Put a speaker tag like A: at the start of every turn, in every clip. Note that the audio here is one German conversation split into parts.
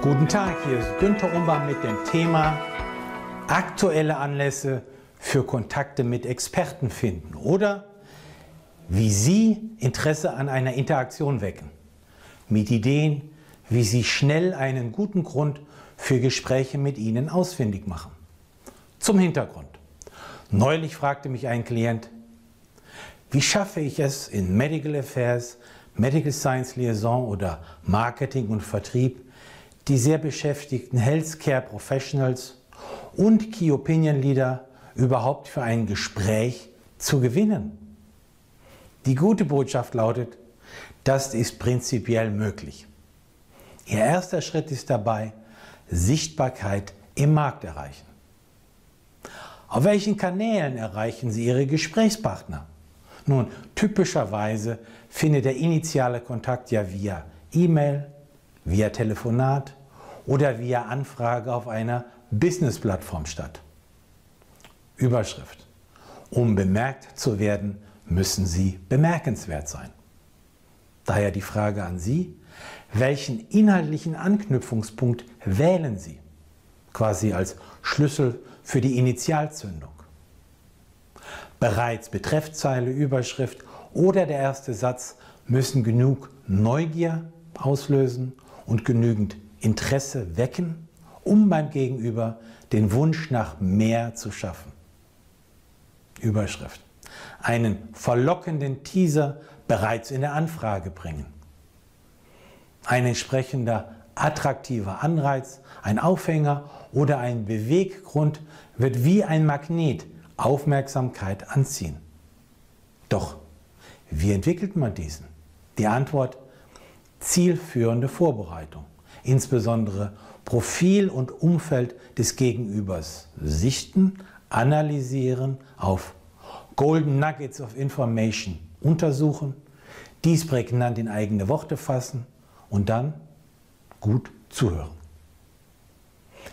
A: Guten Tag, hier ist Günter Umbach mit dem Thema aktuelle Anlässe für Kontakte mit Experten finden oder wie Sie Interesse an einer Interaktion wecken. Mit Ideen, wie Sie schnell einen guten Grund für Gespräche mit Ihnen ausfindig machen. Zum Hintergrund. Neulich fragte mich ein Klient, wie schaffe ich es in Medical Affairs, Medical Science Liaison oder Marketing und Vertrieb, die sehr beschäftigten Healthcare Professionals und Key Opinion Leader überhaupt für ein Gespräch zu gewinnen? Die gute Botschaft lautet, das ist prinzipiell möglich. Ihr erster Schritt ist dabei, Sichtbarkeit im Markt erreichen. Auf welchen Kanälen erreichen Sie Ihre Gesprächspartner? Nun, typischerweise findet der initiale Kontakt ja via E-Mail, via Telefonat oder via Anfrage auf einer Business-Plattform statt. Überschrift. Um bemerkt zu werden, müssen Sie bemerkenswert sein. Daher die Frage an Sie, welchen inhaltlichen Anknüpfungspunkt wählen Sie? Quasi als Schlüssel für die Initialzündung. Bereits Betreffzeile, Überschrift oder der erste Satz müssen genug Neugier auslösen und genügend Interesse wecken, um beim Gegenüber den Wunsch nach mehr zu schaffen. Überschrift. Einen verlockenden Teaser bereits in der Anfrage bringen. Ein entsprechender attraktiver Anreiz, ein Aufhänger oder ein Beweggrund wird wie ein Magnet Aufmerksamkeit anziehen. Doch, wie entwickelt man diesen? Die Antwort, zielführende Vorbereitung, insbesondere Profil und Umfeld des Gegenübers sichten, analysieren, auf Golden Nuggets of Information untersuchen, dies prägnant in eigene Worte fassen und dann gut zuhören.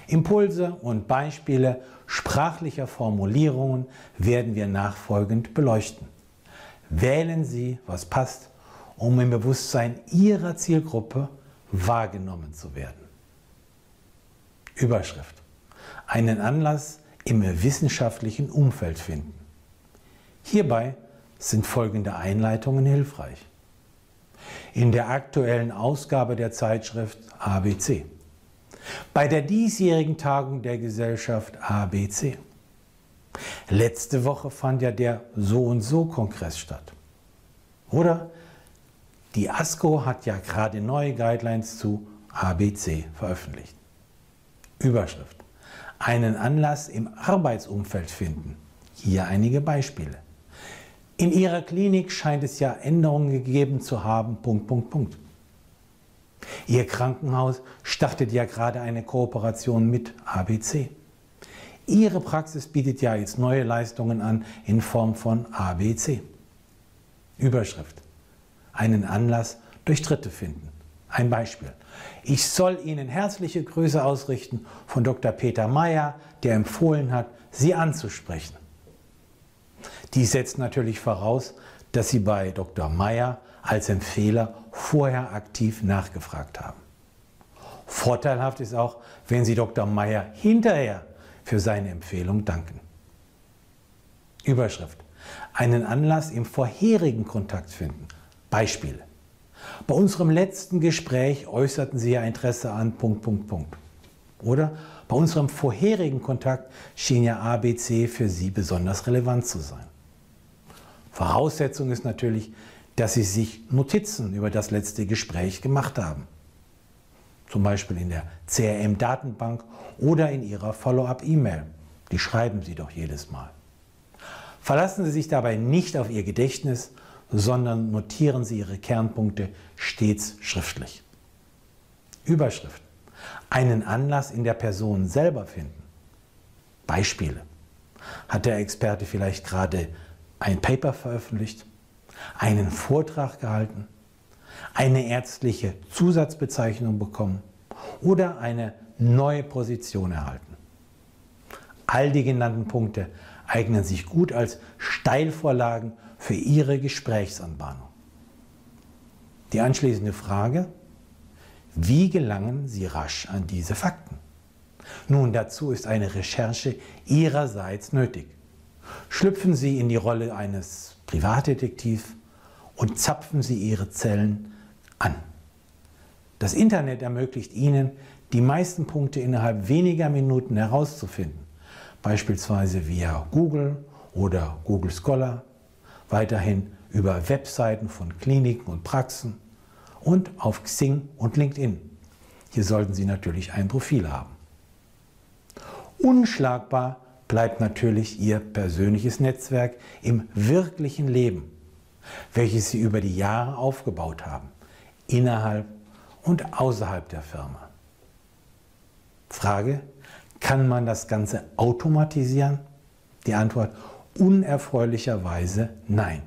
A: Impulse und Beispiele sprachlicher Formulierungen werden wir nachfolgend beleuchten. Wählen Sie, was passt, um im Bewusstsein Ihrer Zielgruppe wahrgenommen zu werden. Überschrift. Einen Anlass im wissenschaftlichen Umfeld finden. Hierbei sind folgende Einleitungen hilfreich. In der aktuellen Ausgabe der Zeitschrift ABC bei der diesjährigen Tagung der Gesellschaft ABC. Letzte Woche fand ja der So und So Kongress statt. Oder die ASCO hat ja gerade neue Guidelines zu ABC veröffentlicht. Überschrift. Einen Anlass im Arbeitsumfeld finden. Hier einige Beispiele. In Ihrer Klinik scheint es ja Änderungen gegeben zu haben. Punkt, Punkt, Punkt. Ihr Krankenhaus startet ja gerade eine Kooperation mit ABC. Ihre Praxis bietet ja jetzt neue Leistungen an in Form von ABC. Überschrift. Einen Anlass durch Dritte finden. Ein Beispiel. Ich soll Ihnen herzliche Grüße ausrichten von Dr. Peter Meyer, der empfohlen hat, Sie anzusprechen. Dies setzt natürlich voraus, dass Sie bei Dr. Meyer als Empfehler vorher aktiv nachgefragt haben. Vorteilhaft ist auch, wenn Sie Dr. Meyer hinterher für seine Empfehlung danken. Überschrift. Einen Anlass im vorherigen Kontakt finden. Beispiele. Bei unserem letzten Gespräch äußerten Sie ja Interesse an Punkt, Punkt, Punkt. Oder bei unserem vorherigen Kontakt schien ja ABC für Sie besonders relevant zu sein. Voraussetzung ist natürlich, dass Sie sich Notizen über das letzte Gespräch gemacht haben. Zum Beispiel in der CRM-Datenbank oder in Ihrer Follow-up-E-Mail. Die schreiben Sie doch jedes Mal. Verlassen Sie sich dabei nicht auf Ihr Gedächtnis, sondern notieren Sie Ihre Kernpunkte stets schriftlich. Überschrift. Einen Anlass in der Person selber finden. Beispiele. Hat der Experte vielleicht gerade ein Paper veröffentlicht, einen Vortrag gehalten, eine ärztliche Zusatzbezeichnung bekommen oder eine neue Position erhalten. All die genannten Punkte eignen sich gut als Steilvorlagen für Ihre Gesprächsanbahnung. Die anschließende Frage, wie gelangen Sie rasch an diese Fakten? Nun, dazu ist eine Recherche Ihrerseits nötig. Schlüpfen Sie in die Rolle eines Privatdetektivs und zapfen Sie Ihre Zellen an. Das Internet ermöglicht Ihnen, die meisten Punkte innerhalb weniger Minuten herauszufinden, beispielsweise via Google oder Google Scholar, weiterhin über Webseiten von Kliniken und Praxen und auf Xing und LinkedIn. Hier sollten Sie natürlich ein Profil haben. Unschlagbar bleibt natürlich Ihr persönliches Netzwerk im wirklichen Leben, welches Sie über die Jahre aufgebaut haben, innerhalb und außerhalb der Firma. Frage, kann man das Ganze automatisieren? Die Antwort unerfreulicherweise nein.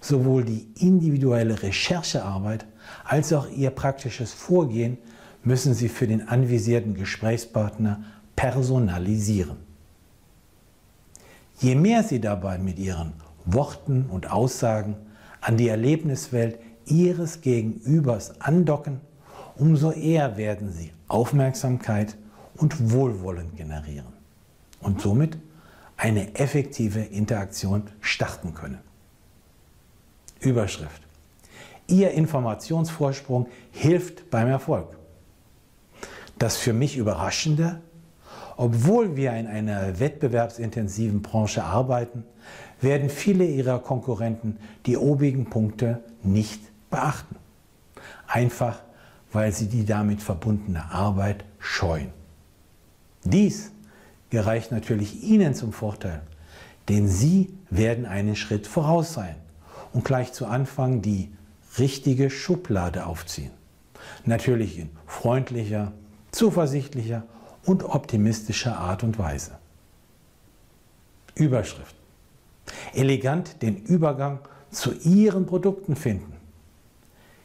A: Sowohl die individuelle Recherchearbeit als auch Ihr praktisches Vorgehen müssen Sie für den anvisierten Gesprächspartner personalisieren. Je mehr Sie dabei mit Ihren Worten und Aussagen an die Erlebniswelt Ihres Gegenübers andocken, umso eher werden Sie Aufmerksamkeit und Wohlwollen generieren und somit eine effektive Interaktion starten können. Überschrift. Ihr Informationsvorsprung hilft beim Erfolg. Das für mich Überraschende, obwohl wir in einer wettbewerbsintensiven Branche arbeiten, werden viele ihrer Konkurrenten die obigen Punkte nicht beachten. Einfach weil sie die damit verbundene Arbeit scheuen. Dies gereicht natürlich Ihnen zum Vorteil, denn Sie werden einen Schritt voraus sein und gleich zu Anfang die richtige Schublade aufziehen. Natürlich in freundlicher, zuversichtlicher und optimistischer Art und Weise. Überschrift. Elegant den Übergang zu Ihren Produkten finden.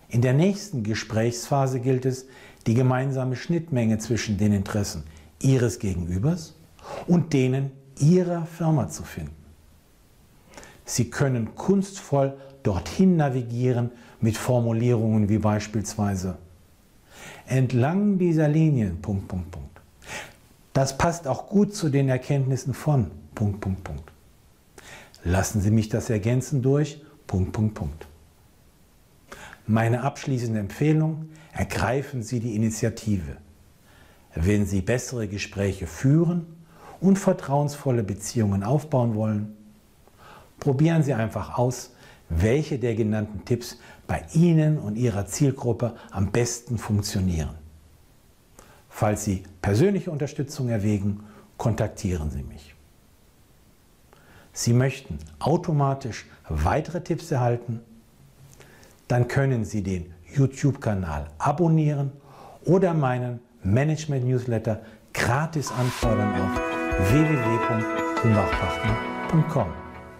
A: In der nächsten Gesprächsphase gilt es, die gemeinsame Schnittmenge zwischen den Interessen Ihres Gegenübers und denen Ihrer Firma zu finden. Sie können kunstvoll dorthin navigieren mit Formulierungen wie beispielsweise entlang dieser Linien. Punkt, Punkt, Punkt. Das passt auch gut zu den Erkenntnissen von Punkt, Punkt, Punkt. Lassen Sie mich das ergänzen durch Punkt, Punkt, Punkt. Meine abschließende Empfehlung, ergreifen Sie die Initiative. Wenn Sie bessere Gespräche führen und vertrauensvolle Beziehungen aufbauen wollen, Probieren Sie einfach aus, welche der genannten Tipps bei Ihnen und Ihrer Zielgruppe am besten funktionieren. Falls Sie persönliche Unterstützung erwägen, kontaktieren Sie mich. Sie möchten automatisch weitere Tipps erhalten? Dann können Sie den YouTube-Kanal abonnieren oder meinen Management-Newsletter gratis anfordern auf www.humbachpartner.com.